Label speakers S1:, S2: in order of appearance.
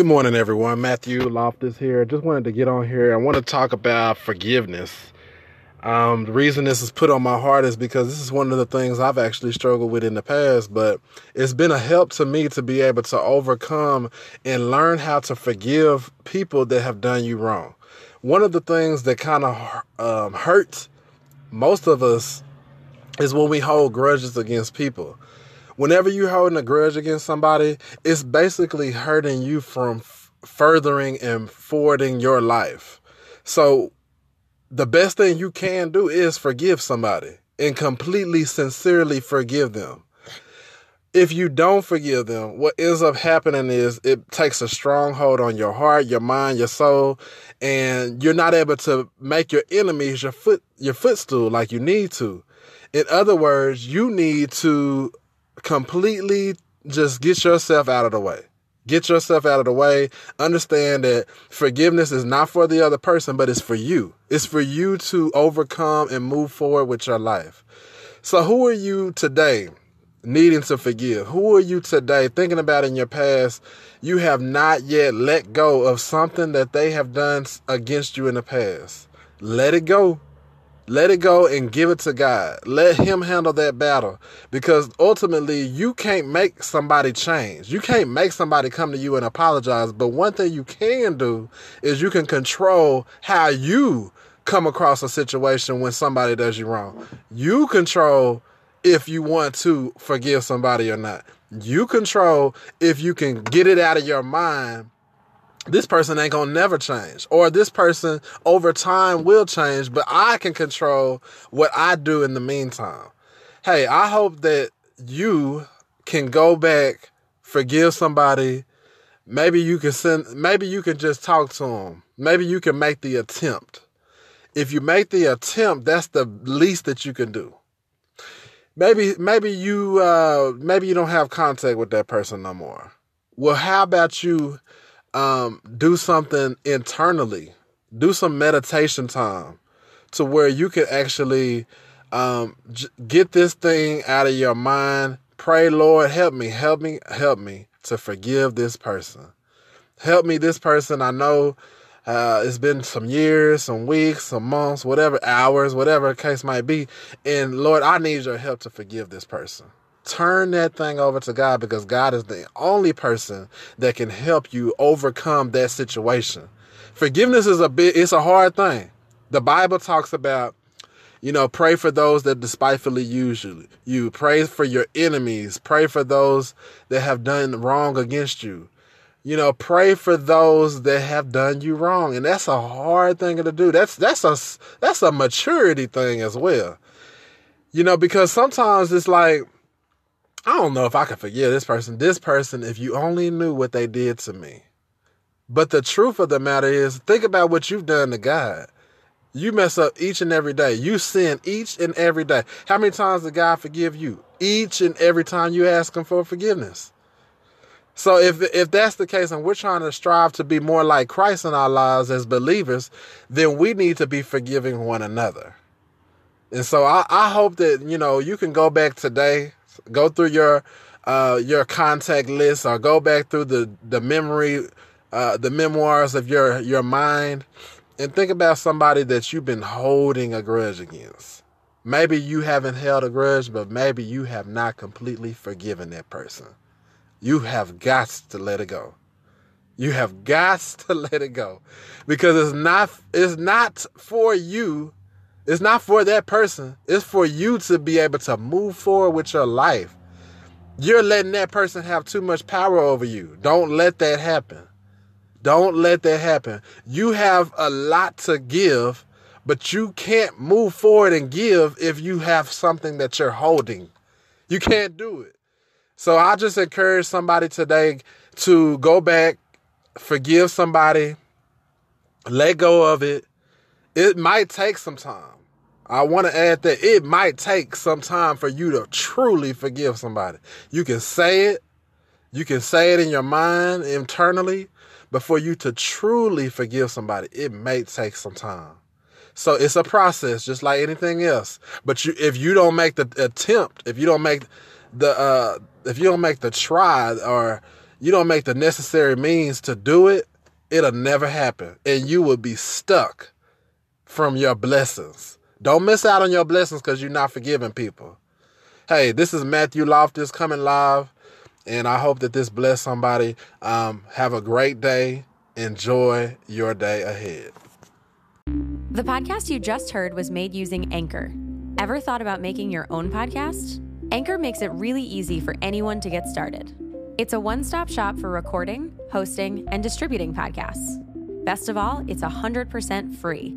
S1: Good morning, everyone. Matthew Loftus here. Just wanted to get on here. I want to talk about forgiveness. Um, the reason this is put on my heart is because this is one of the things I've actually struggled with in the past, but it's been a help to me to be able to overcome and learn how to forgive people that have done you wrong. One of the things that kind of um, hurts most of us is when we hold grudges against people whenever you're holding a grudge against somebody, it's basically hurting you from f- furthering and forwarding your life. So the best thing you can do is forgive somebody and completely sincerely forgive them. If you don't forgive them, what ends up happening is it takes a stronghold on your heart, your mind, your soul, and you're not able to make your enemies your foot your footstool like you need to. In other words, you need to completely just get yourself out of the way. Get yourself out of the way. Understand that forgiveness is not for the other person, but it's for you. It's for you to overcome and move forward with your life. So, who are you today needing to forgive? Who are you today thinking about in your past? You have not yet let go of something that they have done against you in the past. Let it go. Let it go and give it to God. Let Him handle that battle because ultimately you can't make somebody change. You can't make somebody come to you and apologize. But one thing you can do is you can control how you come across a situation when somebody does you wrong. You control if you want to forgive somebody or not. You control if you can get it out of your mind this person ain't gonna never change or this person over time will change but i can control what i do in the meantime. Hey i hope that you can go back forgive somebody. Maybe you can send maybe you can just talk to them maybe you can make the attempt. If you make the attempt that's the least that you can do. Maybe maybe you uh maybe you don't have contact with that person no more. Well how about you um, do something internally, do some meditation time to where you can actually um, j- get this thing out of your mind. Pray, Lord, help me, help me, help me to forgive this person. Help me, this person. I know uh, it's been some years, some weeks, some months, whatever, hours, whatever case might be. And Lord, I need your help to forgive this person. Turn that thing over to God because God is the only person that can help you overcome that situation. Forgiveness is a bit, it's a hard thing. The Bible talks about, you know, pray for those that despitefully use you. You pray for your enemies. Pray for those that have done wrong against you. You know, pray for those that have done you wrong. And that's a hard thing to do. That's, that's a, that's a maturity thing as well. You know, because sometimes it's like, I don't know if I can forgive this person. This person, if you only knew what they did to me. But the truth of the matter is, think about what you've done to God. You mess up each and every day. You sin each and every day. How many times did God forgive you? Each and every time you ask Him for forgiveness. So if if that's the case, and we're trying to strive to be more like Christ in our lives as believers, then we need to be forgiving one another. And so I, I hope that you know you can go back today Go through your uh, your contact list or go back through the the memory uh, the memoirs of your your mind and think about somebody that you've been holding a grudge against. Maybe you haven't held a grudge, but maybe you have not completely forgiven that person. You have got to let it go. You have got to let it go because it's not it's not for you it's not for that person. It's for you to be able to move forward with your life. You're letting that person have too much power over you. Don't let that happen. Don't let that happen. You have a lot to give, but you can't move forward and give if you have something that you're holding. You can't do it. So I just encourage somebody today to go back, forgive somebody, let go of it, it might take some time. I want to add that it might take some time for you to truly forgive somebody. You can say it, you can say it in your mind internally, but for you to truly forgive somebody, it may take some time. So it's a process, just like anything else. But you, if you don't make the attempt, if you don't make the, uh, if you don't make the try, or you don't make the necessary means to do it, it'll never happen. And you will be stuck from your blessings. Don't miss out on your blessings because you're not forgiving people. Hey, this is Matthew Loftus coming live, and I hope that this bless somebody. Um, have a great day. Enjoy your day ahead.
S2: The podcast you just heard was made using Anchor. Ever thought about making your own podcast? Anchor makes it really easy for anyone to get started. It's a one stop shop for recording, hosting, and distributing podcasts. Best of all, it's 100% free.